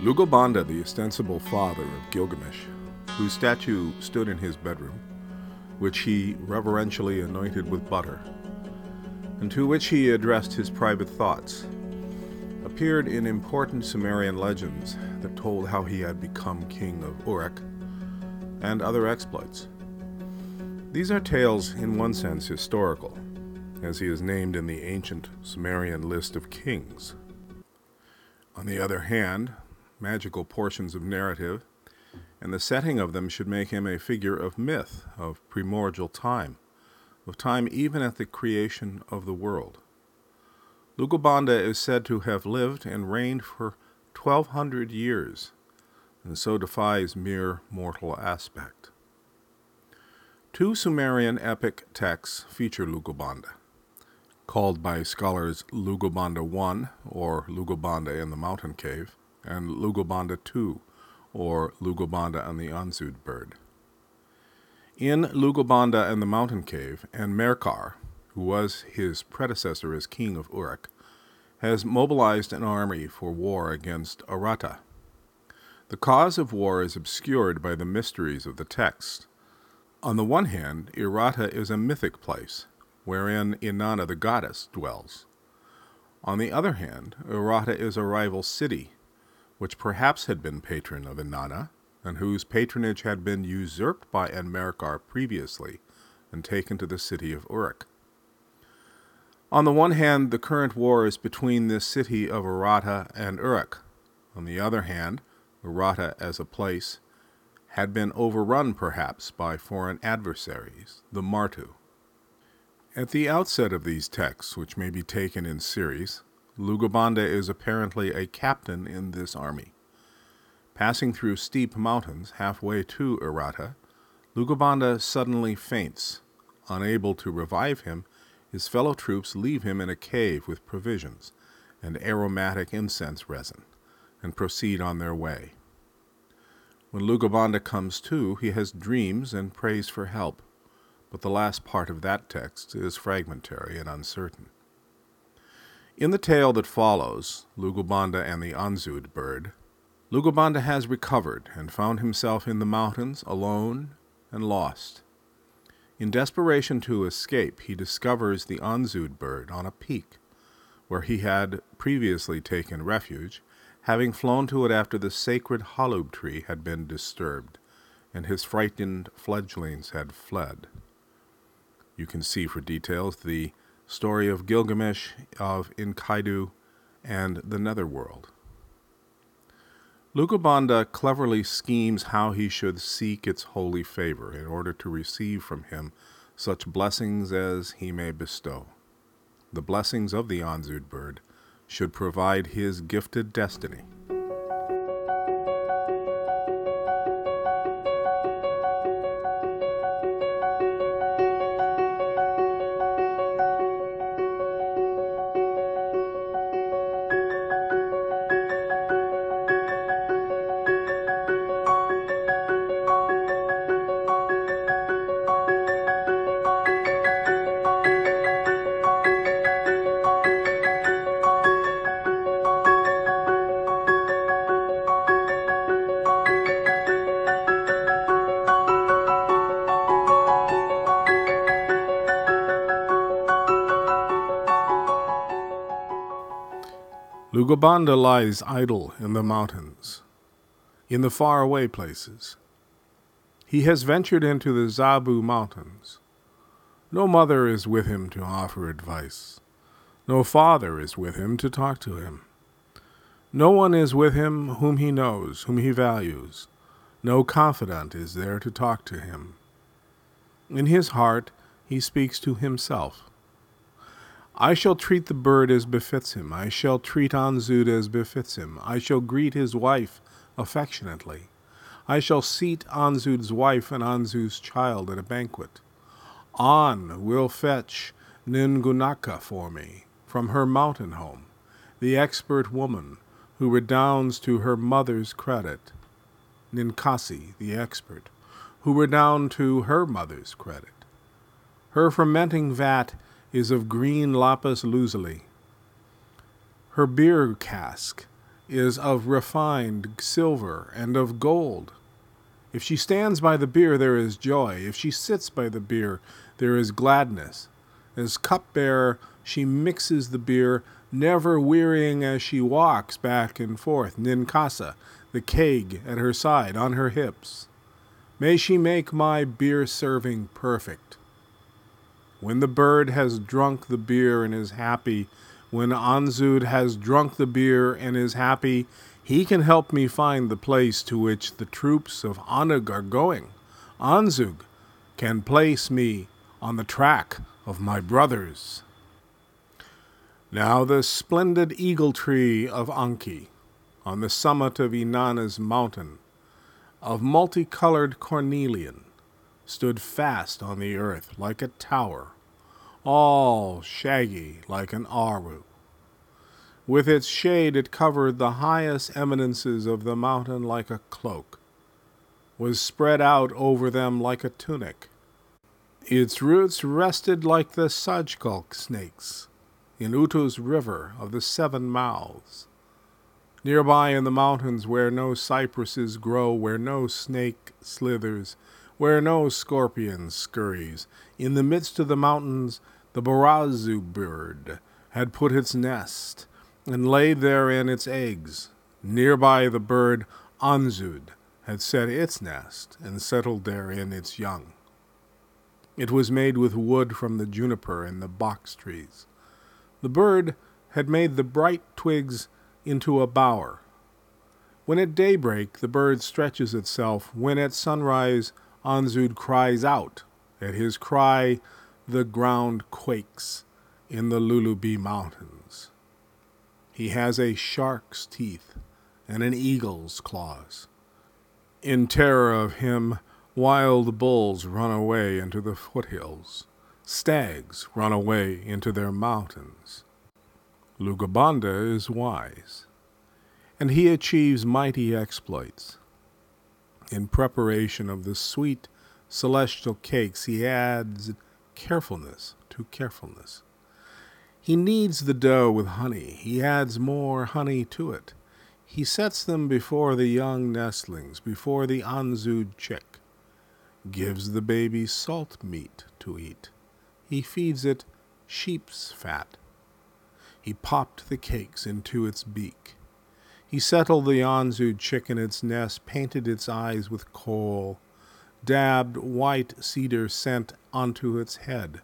Lugalbanda, the ostensible father of Gilgamesh, whose statue stood in his bedroom, which he reverentially anointed with butter, and to which he addressed his private thoughts, appeared in important Sumerian legends that told how he had become king of Uruk and other exploits. These are tales, in one sense, historical, as he is named in the ancient Sumerian list of kings. On the other hand, magical portions of narrative and the setting of them should make him a figure of myth, of primordial time, of time even at the creation of the world. Lugalbanda is said to have lived and reigned for 1200 years, and so defies mere mortal aspect. Two Sumerian epic texts feature Lugalbanda, called by scholars Lugalbanda I, or Lugalbanda in the Mountain Cave, and Lugalbanda II, or Lugalbanda and the Anzud bird. In Lugalbanda and the Mountain Cave, Enmerkar, who was his predecessor as king of Uruk, has mobilized an army for war against Aratta. The cause of war is obscured by the mysteries of the text. On the one hand, Aratta is a mythic place, wherein Inanna the goddess dwells. On the other hand, Aratta is a rival city which perhaps had been patron of Inanna, and whose patronage had been usurped by Enmerkar previously and taken to the city of Uruk. On the one hand, the current war is between this city of Aratta and Uruk. On the other hand, Aratta as a place had been overrun perhaps by foreign adversaries, the Martu. At the outset of these texts, which may be taken in series, Lugalbanda is apparently a captain in this army. Passing through steep mountains halfway to Aratta, Lugalbanda suddenly faints. Unable to revive him, his fellow troops leave him in a cave with provisions and aromatic incense resin and proceed on their way. When Lugalbanda comes to, he has dreams and prays for help, but the last part of that text is fragmentary and uncertain. In the tale that follows, Lugalbanda and the Anzud bird, Lugalbanda has recovered and found himself in the mountains alone and lost. In desperation to escape, he discovers the Anzud bird on a peak, where he had previously taken refuge, having flown to it after the sacred halub tree had been disturbed, and his frightened fledglings had fled. You can see for details the story of Gilgamesh, of Enkidu, and the Netherworld. Lugalbanda cleverly schemes how he should seek its holy favor in order to receive from him such blessings as he may bestow. The blessings of the Anzud bird should provide his gifted destiny. Lugalbanda lies idle in the mountains, in the far-away places. He has ventured into the Zabu Mountains. No mother is with him to offer advice. No father is with him to talk to him. No one is with him whom he knows, whom he values. No confidant is there to talk to him. In his heart, he speaks to himself. I shall treat the bird as befits him. I shall treat Anzud as befits him. I shall greet his wife affectionately. I shall seat Anzud's wife and Anzud's child at a banquet. An will fetch Ningunaka for me from her mountain home, the expert woman who redounds to her mother's credit. Ninkasi, the expert, who redound to her mother's credit. Her fermenting vat is of green lapis lazuli. Her beer cask is of refined silver and of gold. If she stands by the bier, there is joy. If she sits by the bier, there is gladness. As cupbearer, she mixes the beer, never wearying as she walks back and forth, Ninkasi, the keg at her side, on her hips. May she make my beer serving perfect. When the bird has drunk the beer and is happy, when Anzud has drunk the beer and is happy, he can help me find the place to which the troops of Unug are going. Anzud can place me on the track of my brothers. Now the splendid eagle tree of Enki, on the summit of Inanna's mountain, of multicolored cornelian, stood fast on the earth like a tower, all shaggy like an aru. With its shade it covered the highest eminences of the mountain like a cloak, was spread out over them like a tunic. Its roots rested like the Sajkalk snakes in Utu's river of the seven mouths. Nearby in the mountains where no cypresses grow, where no snake slithers, where no scorpion scurries, in the midst of the mountains the barazu bird had put its nest, and laid therein its eggs. Nearby the bird Anzud had set its nest, and settled therein its young. It was made with wood from the juniper and the box trees. The bird had made the bright twigs into a bower. When at daybreak the bird stretches itself, when at sunrise Anzud cries out, at his cry the ground quakes in the Lulubi Mountains. He has a shark's teeth and an eagle's claws. In terror of him, wild bulls run away into the foothills. Stags run away into their mountains. Lugalbanda is wise, and he achieves mighty exploits. In preparation of the sweet celestial cakes, he adds carefulness to carefulness. He kneads the dough with honey. He adds more honey to it. He sets them before the young nestlings, before the Anzud chick. Gives the baby salt meat to eat. He feeds it sheep's fat. He popped the cakes into its beak. He settled the Anzud chick in its nest, painted its eyes with coal, dabbed white cedar scent onto its head,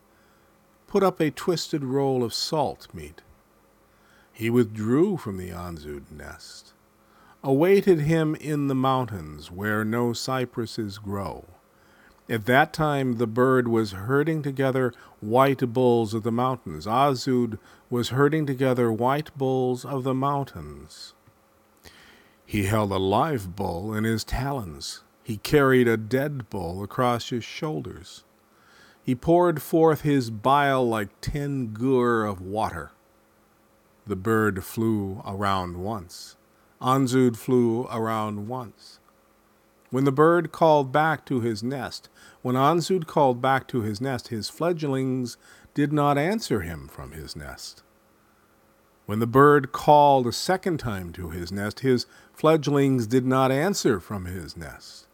put up a twisted roll of salt meat. He withdrew from the Anzud nest, awaited him in the mountains where no cypresses grow. At that time the bird was herding together white bulls of the mountains. Anzud was herding together white bulls of the mountains. He held a live bull in his talons. He carried a dead bull across his shoulders. He poured forth his bile like ten gur of water. The bird flew around once. Anzud flew around once. When the bird called back to his nest, when Anzud called back to his nest, his fledglings did not answer him from his nest. When the bird called a second time to his nest, his fledglings did not answer from his nest.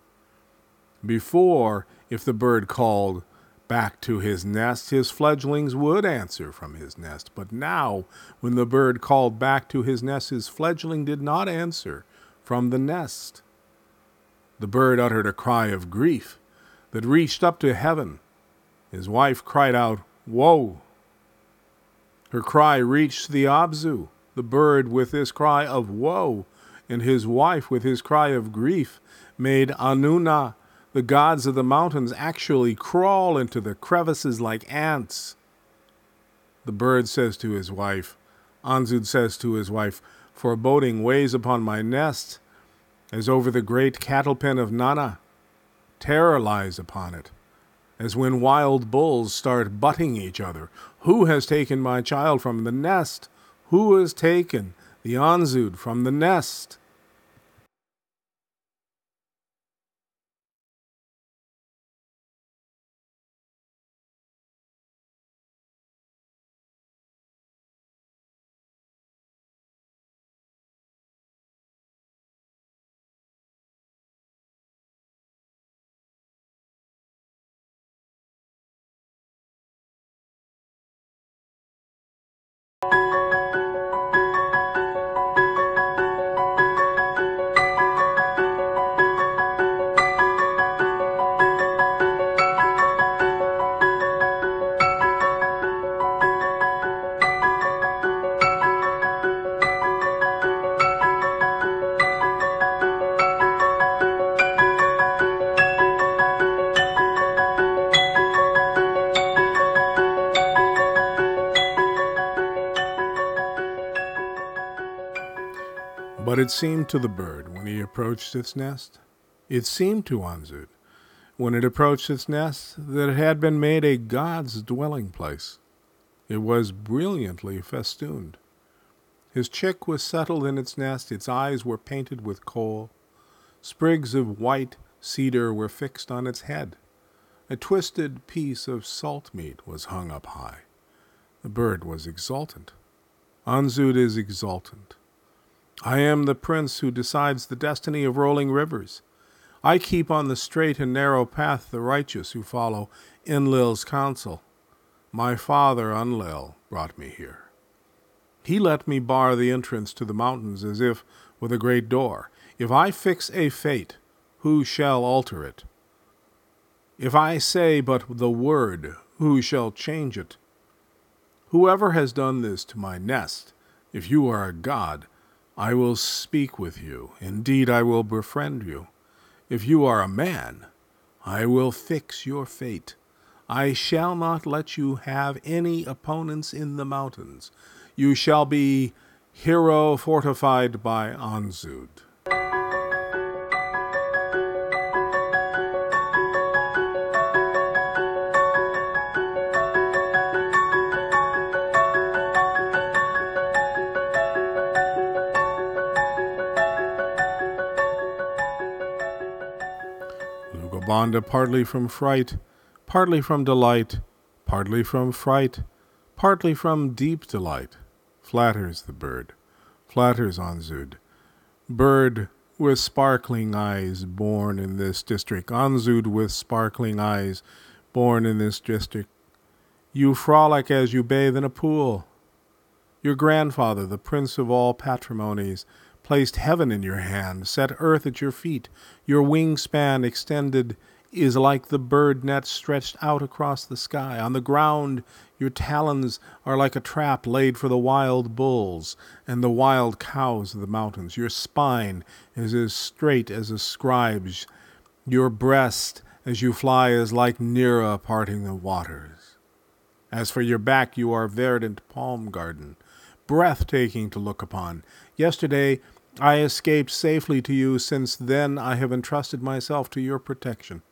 Before, if the bird called, back to his nest, his fledglings would answer from his nest. But now, when the bird called back to his nest, his fledgling did not answer from the nest. The bird uttered a cry of grief that reached up to heaven. His wife cried out, Woe! Her cry reached the Abzu, the bird with his cry of woe, and his wife with his cry of grief made Anuna the gods of the mountains actually crawl into the crevices like ants. The bird says to his wife, Anzud says to his wife, Foreboding weighs upon my nest, as over the great cattle pen of Nanna. Terror lies upon it, as when wild bulls start butting each other. Who has taken my child from the nest? Who has taken the Anzud from the nest? It seemed to the bird when he approached its nest, it seemed to Anzud when it approached its nest that it had been made a god's dwelling place. It was brilliantly festooned. His chick was settled in its nest, its eyes were painted with coal. Sprigs of white cedar were fixed on its head. A twisted piece of salt meat was hung up high. The bird was exultant. Anzud is exultant. I am the prince who decides the destiny of rolling rivers. I keep on the straight and narrow path the righteous who follow Enlil's counsel. My father, Enlil, brought me here. He let me bar the entrance to the mountains as if with a great door. If I fix a fate, who shall alter it? If I say but the word, who shall change it? Whoever has done this to my nest, if you are a god, I will speak with you. Indeed, I will befriend you. If you are a man, I will fix your fate. I shall not let you have any opponents in the mountains. You shall be hero fortified by Anzud. Partly from fright, partly from delight, partly from fright, partly from deep delight, flatters the bird, flatters Anzud. Bird with sparkling eyes, born in this district, Anzud with sparkling eyes, born in this district. You frolic as you bathe in a pool. Your grandfather, the prince of all patrimonies, placed heaven in your hand, set earth at your feet. Your wingspan extended is like the bird net stretched out across the sky. On the ground, your talons are like a trap laid for the wild bulls and the wild cows of the mountains. Your spine is as straight as a scribe's. Your breast, as you fly, is like Nera parting the waters. As for your back, you are verdant palm garden, breathtaking to look upon. Yesterday, I escaped safely to you, since then I have entrusted myself to your protection.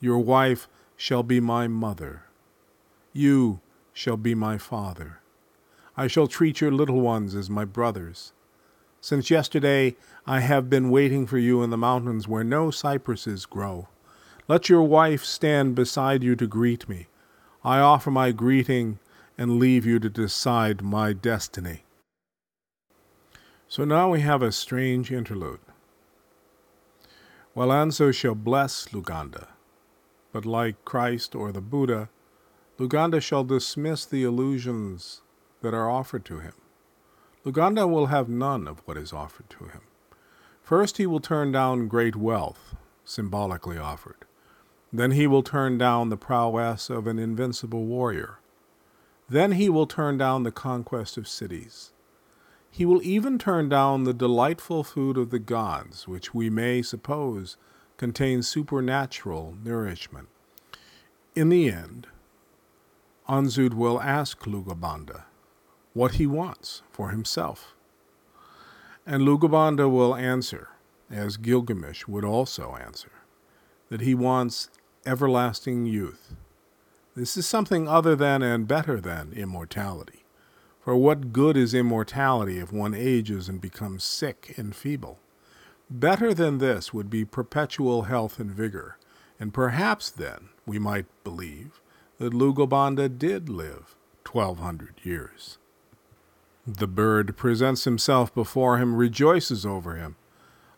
Your wife shall be my mother. You shall be my father. I shall treat your little ones as my brothers. Since yesterday I have been waiting for you in the mountains where no cypresses grow. Let your wife stand beside you to greet me. I offer my greeting and leave you to decide my destiny. So now we have a strange interlude. Well, Anzo shall bless Lugalbanda, but like Christ or the Buddha, Lugalbanda shall dismiss the illusions that are offered to him. Lugalbanda will have none of what is offered to him. First, he will turn down great wealth, symbolically offered. Then he will turn down the prowess of an invincible warrior. Then he will turn down the conquest of cities. He will even turn down the delightful food of the gods, which we may suppose contains supernatural nourishment. In the end, Anzud will ask Lugalbanda what he wants for himself. And Lugalbanda will answer, as Gilgamesh would also answer, that he wants everlasting youth. This is something other than and better than immortality. For what good is immortality if one ages and becomes sick and feeble? Better than this would be perpetual health and vigor, and perhaps then we might believe that Lugalbanda did live twelve hundred years. The bird presents himself before him, rejoices over him.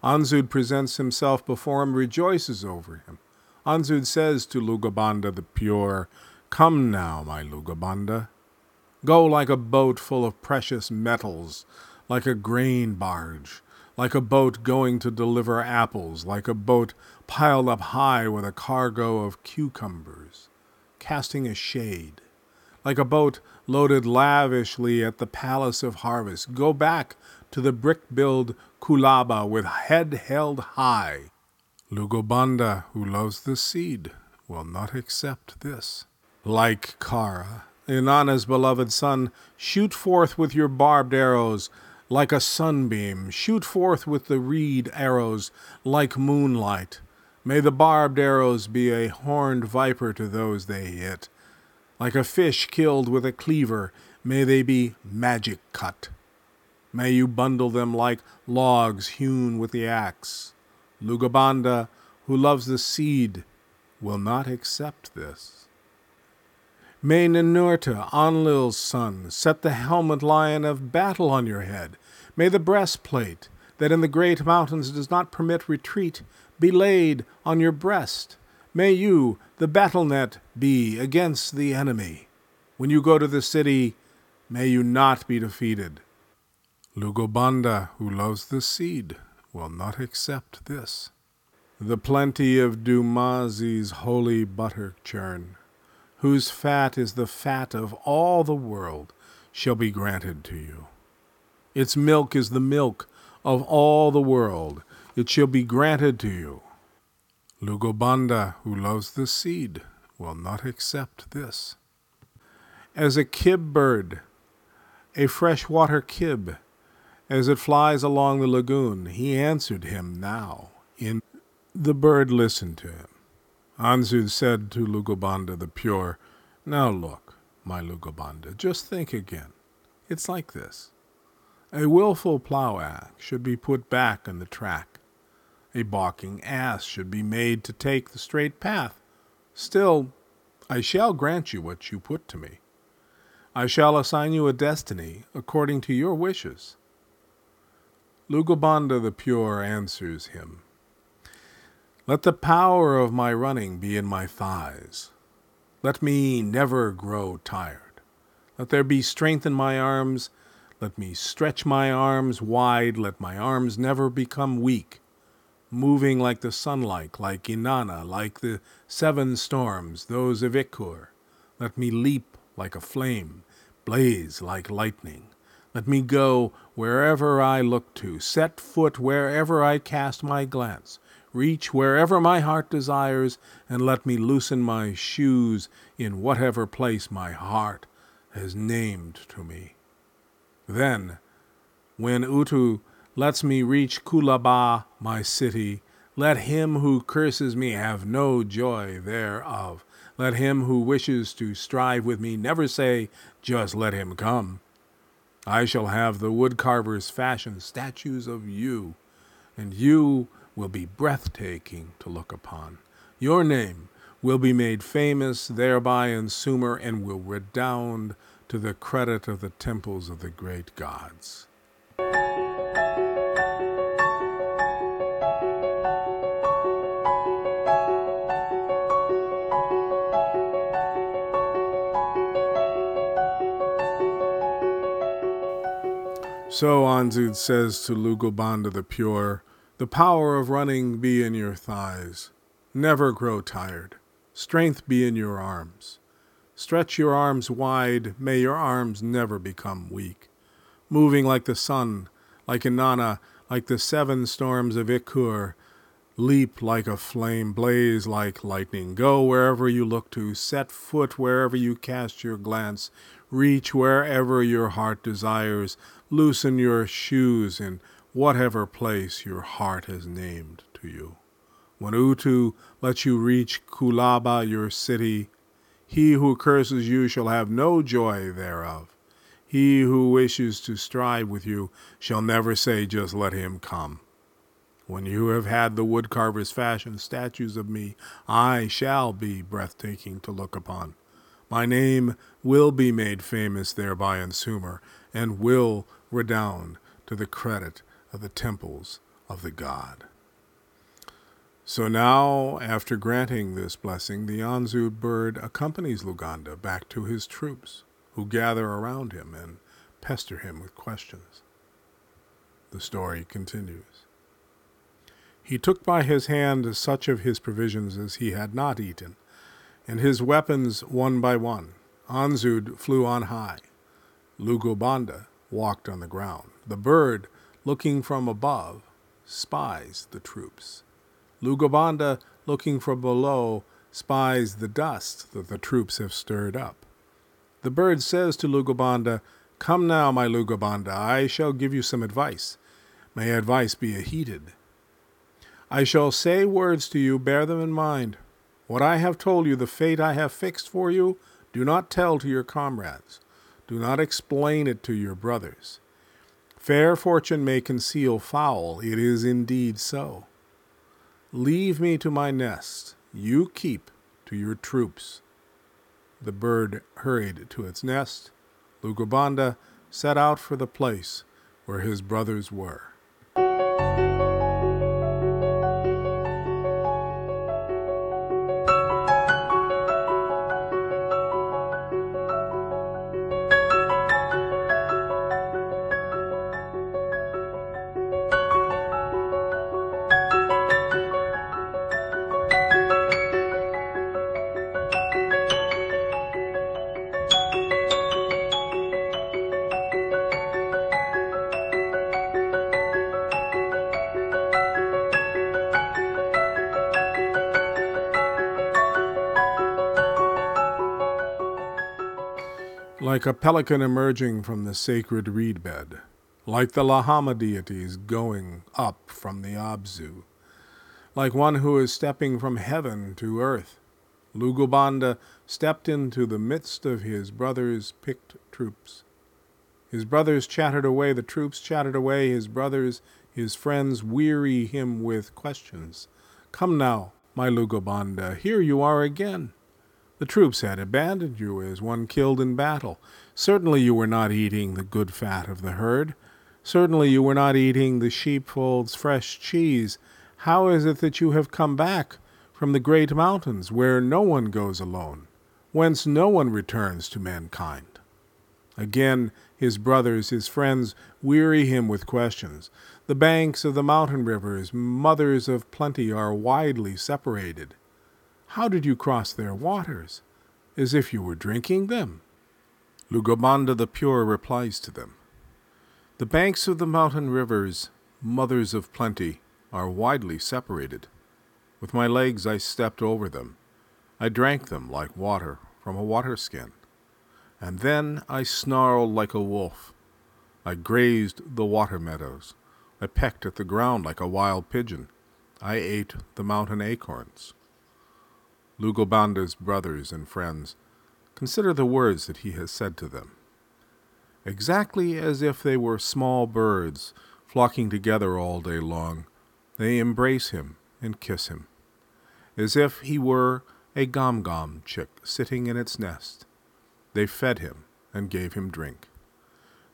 Anzud presents himself before him, rejoices over him. Anzud says to Lugalbanda the pure, Come now, my Lugalbanda, Go like a boat full of precious metals, like a grain barge, like a boat going to deliver apples, like a boat piled up high with a cargo of cucumbers, casting a shade, like a boat loaded lavishly at the palace of harvest. Go back to the brick built Kulaba with head held high. Lugalbanda, who loves the seed, will not accept this. Like Shara, Inanna's beloved son, shoot forth with your barbed arrows. like a sunbeam, shoot forth with the reed arrows like moonlight. May the barbed arrows be a horned viper to those they hit. Like a fish killed with a cleaver, may they be magic cut. May you bundle them like logs hewn with the axe. Lugalbanda, who loves the seed, will not accept this. May Ninurta, Enlil's son, set the helmet lion of battle on your head. May the breastplate, that in the great mountains does not permit retreat, be laid on your breast. May you the battle net be against the enemy. When you go to the city, may you not be defeated. Lugalbanda, who loves the seed, will not accept this. The plenty of Dumuzi's holy butter churn whose fat is the fat of all the world, shall be granted to you. Its milk is the milk of all the world, it shall be granted to you. Lugalbanda, who loves the seed, will not accept this. As a kib bird, a freshwater kib, as it flies along the lagoon, he answered him now. In the bird listened to him. Anzu said to Lugalbanda the pure, Now look, my Lugalbanda, just think again. It's like this. A wilful plough axe should be put back on the track. A balking ass should be made to take the straight path. Still, I shall grant you what you put to me. I shall assign you a destiny according to your wishes. Lugalbanda the pure answers him. Let the power of my running be in my thighs. Let me never grow tired. Let there be strength in my arms. Let me stretch my arms wide. Let my arms never become weak. Moving like the sunlight, like Inanna, like the seven storms, those of Ikur. Let me leap like a flame, blaze like lightning. Let me go wherever I look to, set foot wherever I cast my glance reach wherever my heart desires, and let me loosen my shoes in whatever place my heart has named to me. Then, when Utu lets me reach Kulaba, my city, let him who curses me have no joy thereof. Let him who wishes to strive with me never say, Just let him come. I shall have the woodcarvers fashion statues of you, and you will be breathtaking to look upon. Your name will be made famous thereby in Sumer and will redound to the credit of the temples of the great gods. So Anzud says to Lugalbanda the Pure, the power of running be in your thighs. Never grow tired. Strength be in your arms. Stretch your arms wide. May your arms never become weak. Moving like the sun, like Inanna, like the seven storms of Ikur. Leap like a flame, blaze like lightning. Go wherever you look to. Set foot wherever you cast your glance. Reach wherever your heart desires. Loosen your shoes and whatever place your heart has named to you. When Utu lets you reach Kulaba, your city, he who curses you shall have no joy thereof. He who wishes to strive with you shall never say, Just let him come. When you have had the woodcarvers fashion statues of me, I shall be breathtaking to look upon. My name will be made famous thereby in Sumer, and will redound to the credit of the temples of the god. So now, after granting this blessing, the Anzu bird accompanies Lugalbanda back to his troops, who gather around him and pester him with questions. The story continues. He took by his hand such of his provisions as he had not eaten, and his weapons one by one. Anzud flew on high. Lugalbanda walked on the ground. The bird looking from above, spies the troops. Lugalbanda, looking from below, spies the dust that the troops have stirred up. The bird says to Lugalbanda, Come now, my Lugalbanda, I shall give you some advice. May advice be heeded. I shall say words to you, bear them in mind. What I have told you, the fate I have fixed for you, do not tell to your comrades. Do not explain it to your brothers. Fair fortune may conceal foul, it is indeed so. Leave me to my nest, you keep to your troops. The bird hurried to its nest. Lugalbanda set out for the place where his brothers were. Like a pelican emerging from the sacred reed bed, like the Lahama deities going up from the Abzu, like one who is stepping from heaven to earth. Lugalbanda stepped into the midst of his brothers' picked troops. His brothers chattered away, the troops chattered away, his brothers, his friends weary him with questions. Come now, my Lugalbanda, here you are again. The troops had abandoned you as one killed in battle. Certainly you were not eating the good fat of the herd. Certainly you were not eating the sheepfold's fresh cheese. How is it that you have come back from the great mountains where no one goes alone, whence no one returns to mankind? Again, his brothers, his friends, weary him with questions. The banks of the mountain rivers, mothers of plenty, are widely separated. How did you cross their waters? As if you were drinking them. Lugalbanda the Pure replies to them The banks of the mountain rivers, mothers of plenty, are widely separated. With my legs I stepped over them. I drank them like water from a water skin. And then I snarled like a wolf. I grazed the water meadows. I pecked at the ground like a wild pigeon. I ate the mountain acorns. Lugalbanda's brothers and friends, consider the words that he has said to them. Exactly as if they were small birds flocking together all day long, they embrace him and kiss him, as if he were a gom-gom chick sitting in its nest. They fed him and gave him drink.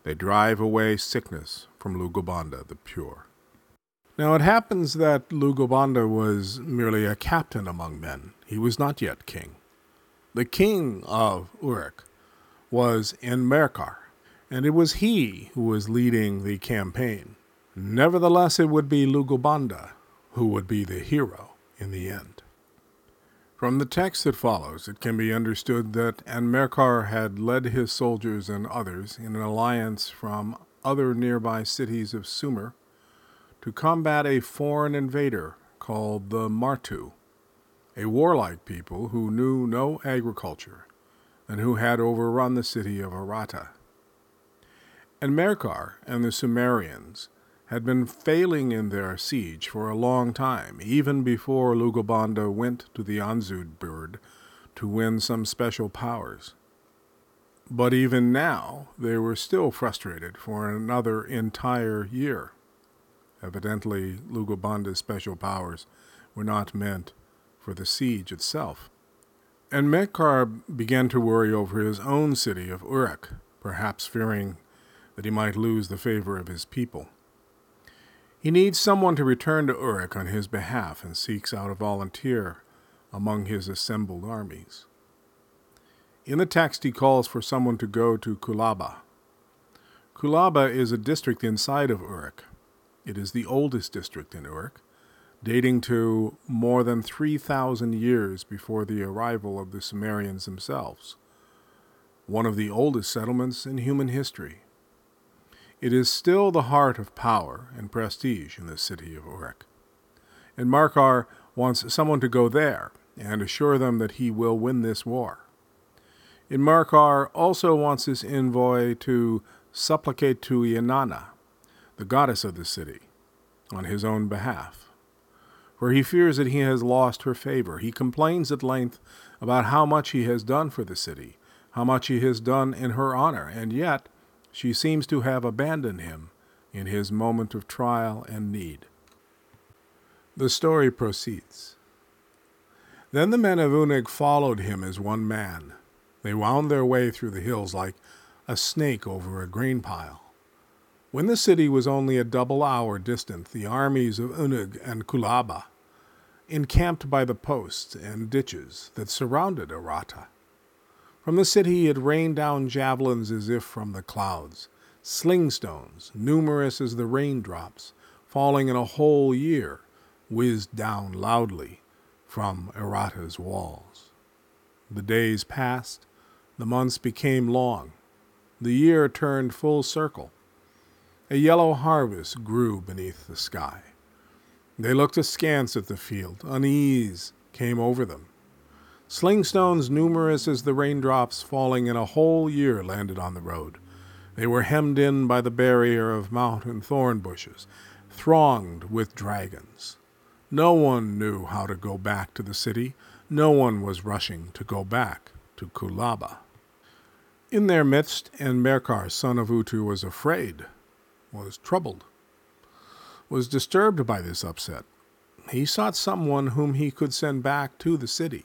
They drive away sickness from Lugalbanda the pure. Now it happens that Lugalbanda was merely a captain among men. He was not yet king. The king of Uruk was Enmerkar, and it was he who was leading the campaign. Nevertheless, it would be Lugalbanda who would be the hero in the end. From the text that follows, it can be understood that Enmerkar had led his soldiers and others in an alliance from other nearby cities of Sumer to combat a foreign invader called the Martu, a warlike people who knew no agriculture and who had overrun the city of Aratta. And Merkar and the Sumerians had been failing in their siege for a long time, even before Lugalbanda went to the Anzud bird to win some special powers. But even now, they were still frustrated for another entire year. Evidently, Lugalbanda's special powers were not meant for the siege itself. Enmerkar began to worry over his own city of Uruk, perhaps fearing that he might lose the favor of his people. He needs someone to return to Uruk on his behalf and seeks out a volunteer among his assembled armies. In the text, he calls for someone to go to Kulaba. Kulaba is a district inside of Uruk, it is the oldest district in Uruk, dating to more than 3,000 years before the arrival of the Sumerians themselves, one of the oldest settlements in human history. It is still the heart of power and prestige in the city of Uruk. Enmerkar wants someone to go there and assure them that he will win this war. Enmerkar also wants this envoy to supplicate to Inanna, the goddess of the city, on his own behalf. For he fears that he has lost her favor. He complains at length about how much he has done for the city, how much he has done in her honor, and yet she seems to have abandoned him in his moment of trial and need. The story proceeds. Then the men of Unug followed him as one man. They wound their way through the hills like a snake over a grain pile. When the city was only a double hour distant, the armies of Unug and Kulaba encamped by the posts and ditches that surrounded Aratta. From the city it rained down javelins as if from the clouds, sling stones, numerous as the raindrops, falling in a whole year, whizzed down loudly from Aratta's walls. The days passed, the months became long, the year turned full circle. A yellow harvest grew beneath the sky. They looked askance at the field. Unease came over them. Slingstones numerous as the raindrops falling in a whole year landed on the road. They were hemmed in by the barrier of mountain thorn bushes, thronged with dragons. No one knew how to go back to the city. No one was rushing to go back to Kulaba. In their midst, Enmerkar, son of Utu, was afraid, was troubled was disturbed by this upset. He sought someone whom he could send back to the city.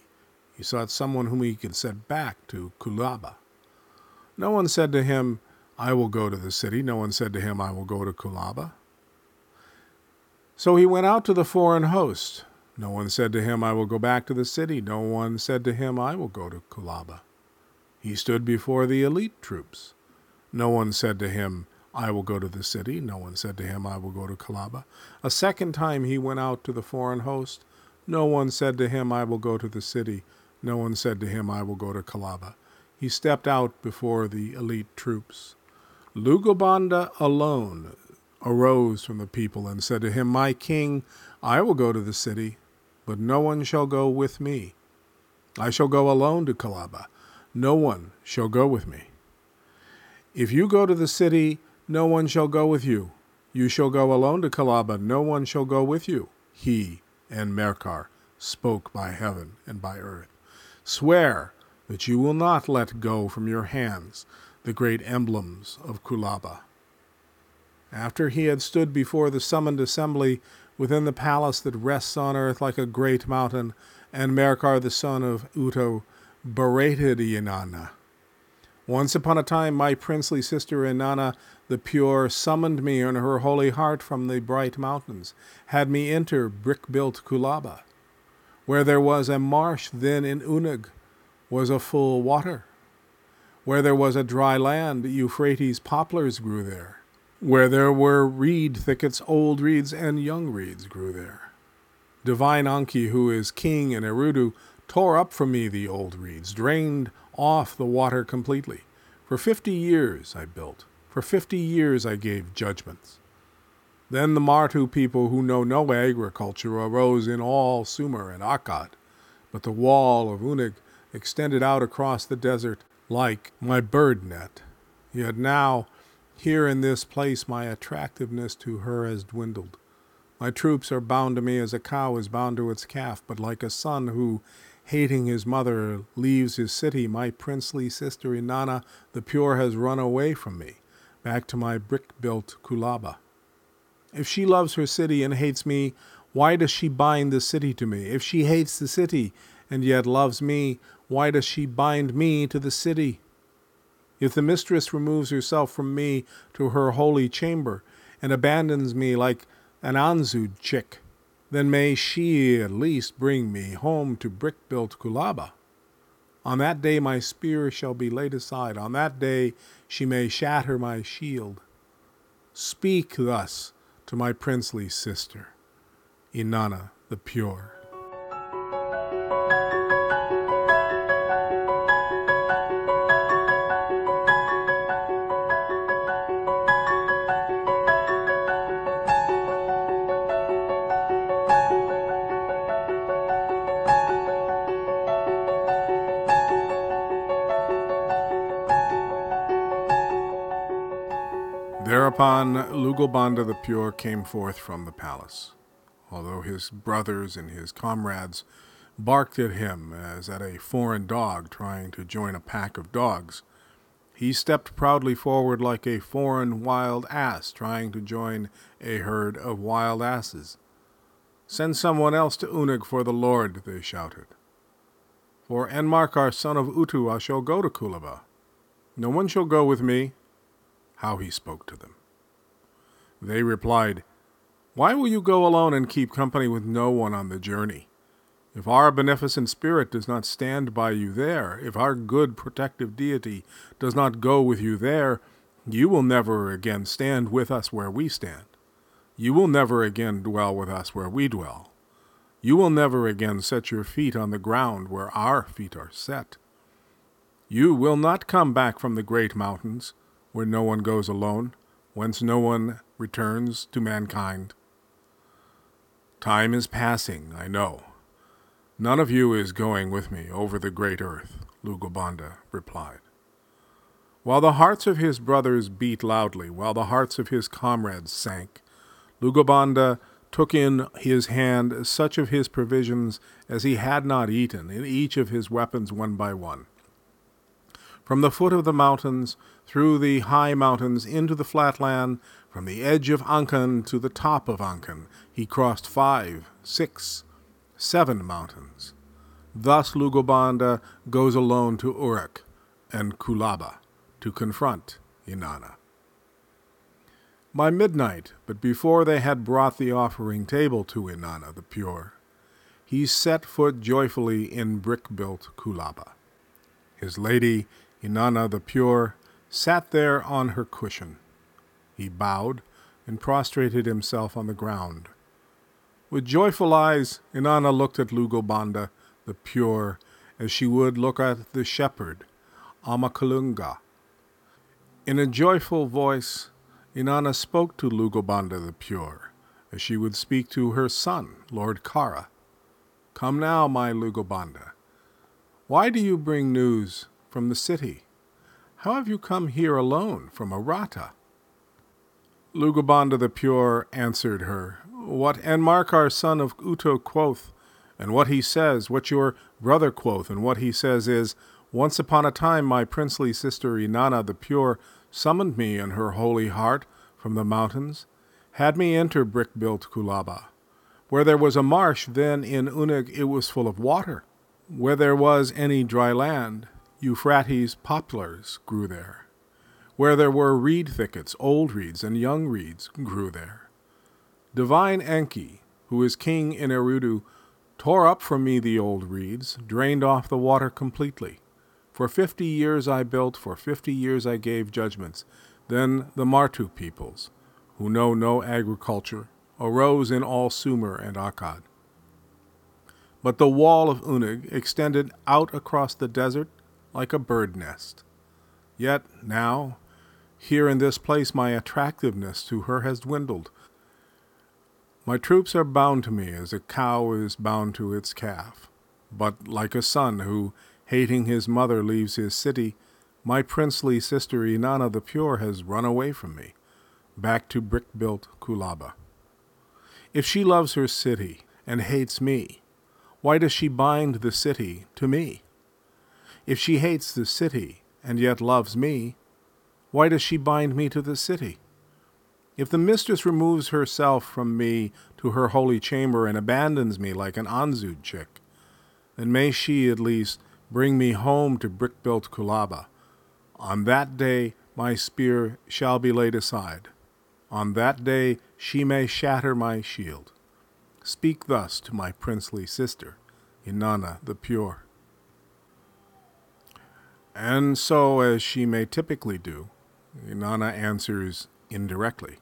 He sought someone whom he could send back to Kulaba. No one said to him, I will go to the city. No one said to him, I will go to Kulaba. So he went out to the foreign host. No one said to him, I will go back to the city. No one said to him, I will go to Kulaba. He stood before the elite troops. No one said to him, I will go to the city. No one said to him, I will go to Kulaba. A second time he went out to the foreign host. No one said to him, I will go to the city. No one said to him, I will go to Kulaba. He stepped out before the elite troops. Lugalbanda alone arose from the people and said to him, My king, I will go to the city, but no one shall go with me. I shall go alone to Kulaba. No one shall go with me. If you go to the city, no one shall go with you. You shall go alone to Kulaba. No one shall go with you. He Enmerkar spoke by heaven and by earth. Swear that you will not let go from your hands the great emblems of Kulaba. After he had stood before the summoned assembly within the palace that rests on earth like a great mountain, Enmerkar the son of Utu berated Inanna. Once upon a time, my princely sister Inanna the pure summoned me in her holy heart from the bright mountains, had me enter brick built Kulaba. Where there was a marsh then in Unug was a full water. Where there was a dry land, Euphrates poplars grew there. Where there were reed thickets, old reeds and young reeds grew there. Divine Enki, who is king in Eridu, tore up from me the old reeds, drained off the water completely. For fifty years I built. For fifty years I gave judgments. Then the Martu people who know no agriculture arose in all Sumer and Akkad, but the wall of Unug extended out across the desert like my bird net. Yet now, here in this place, my attractiveness to her has dwindled. My troops are bound to me as a cow is bound to its calf, but like a son who, hating his mother, leaves his city, my princely sister Inanna the pure has run away from me back to my brick built Kulaba. If she loves her city and hates me, why does she bind the city to me? If she hates the city and yet loves me, why does she bind me to the city? If the mistress removes herself from me to her holy chamber and abandons me like an Anzud chick, then may she at least bring me home to brick built Kulaba. On that day my spear shall be laid aside. On that day she may shatter my shield. Speak thus to my princely sister, Inanna the Pure. Thereupon Lugalbanda the Pure came forth from the palace, although his brothers and his comrades barked at him as at a foreign dog trying to join a pack of dogs. He stepped proudly forward like a foreign wild ass trying to join a herd of wild asses. Send someone else to Unug for the Lord, they shouted. For Enmerkar, son of Utu, I shall go to Kulaba. No one shall go with me. How he spoke to them. They replied, Why will you go alone and keep company with no one on the journey? If our beneficent spirit does not stand by you there, if our good protective deity does not go with you there, you will never again stand with us where we stand. You will never again dwell with us where we dwell. You will never again set your feet on the ground where our feet are set. You will not come back from the great mountains, where no one goes alone, whence no one returns to mankind. Time is passing, I know None of you is going with me over the great earth, Lugalbanda replied. While the hearts of his brothers beat loudly, while the hearts of his comrades sank, Lugalbanda took in his hand such of his provisions as he had not eaten, in each of his weapons one by one. From the foot of the mountains, through the high mountains, into the flat land, from the edge of Ankan to the top of Ankan, he crossed five, six, seven mountains. Thus Lugalbanda goes alone to Uruk and Kulaba to confront Inanna. By midnight, but before they had brought the offering table to Inanna the Pure, he set foot joyfully in brick built Kulaba. His lady, Inanna the Pure, sat there on her cushion. He bowed and prostrated himself on the ground with joyful eyes, Inanna looked at Lugalbanda, the pure, as she would look at the shepherd, Amakalunga. In a joyful voice, Inanna spoke to Lugalbanda the pure, as she would speak to her son, Lord Kara. Come now, my Lugalbanda. Why do you bring news from the city? How have you come here alone from Aratta? Lugalbanda the Pure answered her, what Enmerkar son of Utu quoth, and what he says, what your brother quoth, and what he says is, Once upon a time my princely sister Inanna the Pure summoned me in her holy heart from the mountains, had me enter brick-built Kulaba. Where there was a marsh, then in Unug it was full of water. Where there was any dry land, Euphrates poplars grew there. Where there were reed thickets, old reeds and young reeds grew there. Divine Enki, who is king in Eridu, tore up from me the old reeds, drained off the water completely. For fifty years I built, for fifty years I gave judgments. Then the Martu peoples, who know no agriculture, arose in all Sumer and Akkad. But the wall of Unug extended out across the desert like a bird nest. Yet now, here in this place, my attractiveness to her has dwindled my troops are bound to me as a cow is bound to its calf. But like a son who, hating his mother, leaves his city, my princely sister Inanna the Pure has run away from me, back to brick built Kulaba. If she loves her city and hates me, why does she bind the city to me? If she hates the city and yet loves me, why does she bind me to the city? If the mistress removes herself from me to her holy chamber and abandons me like an Anzud chick, then may she at least bring me home to brick built Kulaba. On that day my spear shall be laid aside. On that day she may shatter my shield. Speak thus to my princely sister, Inanna the Pure. And so, as she may typically do, Inanna answers indirectly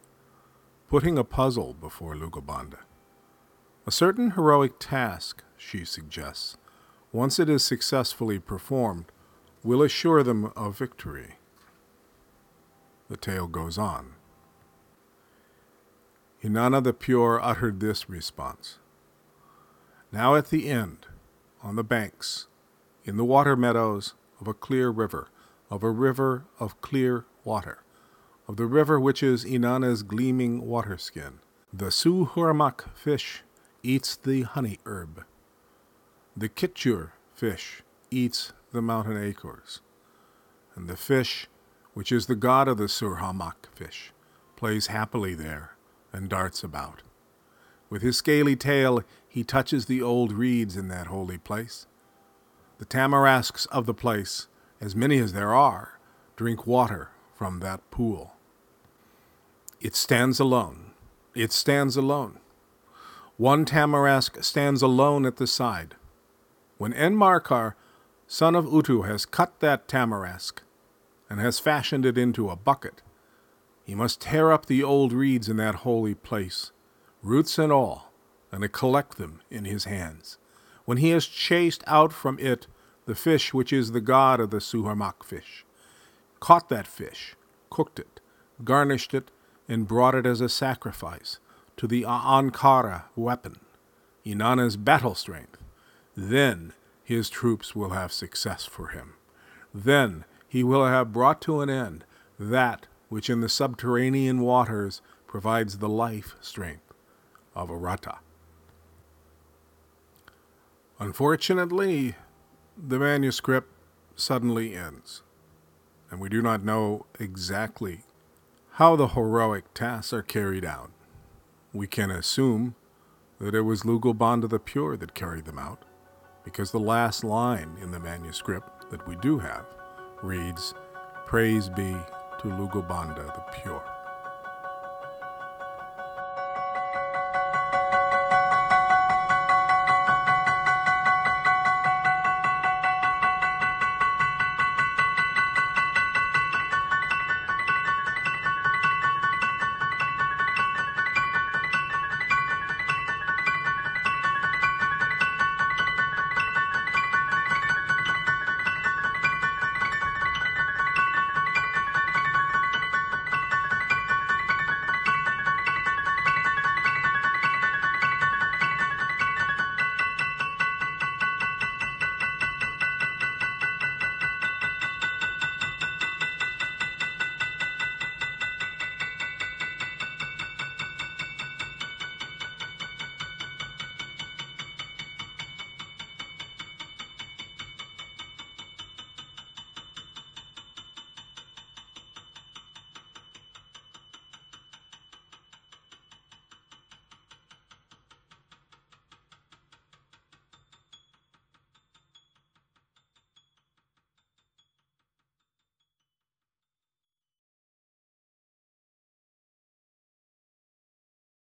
putting a puzzle before Lugalbanda. A certain heroic task, she suggests, once it is successfully performed, will assure them of victory. The tale goes on. Inanna the Pure uttered this response Now at the end, on the banks, in the water meadows of a clear river, of a river of clear water, of the river which is Inanna's gleaming waterskin. The Suhurmak fish eats the honey herb. The Kitchur fish eats the mountain acorns. And the fish, which is the god of the Suhurmak fish, plays happily there and darts about. With his scaly tail, he touches the old reeds in that holy place. The tamarisks of the place, as many as there are, drink water from that pool. It stands alone. It stands alone. One tamarisk stands alone at the side. When Enmerkar, son of Utu, has cut that tamarisk and has fashioned it into a bucket, he must tear up the old reeds in that holy place, roots and all, and collect them in his hands. When he has chased out from it the fish which is the god of the suhurmak fish, caught that fish, cooked it, garnished it, and brought it as a sacrifice to the Ankara weapon, Inanna's battle strength, then his troops will have success for him. Then he will have brought to an end that which in the subterranean waters provides the life strength of Aratta. Unfortunately, the manuscript suddenly ends, and we do not know exactly how the heroic tasks are carried out. We can assume that it was Lugalbanda the Pure that carried them out, because the last line in the manuscript that we do have reads, Praise be to Lugalbanda the Pure.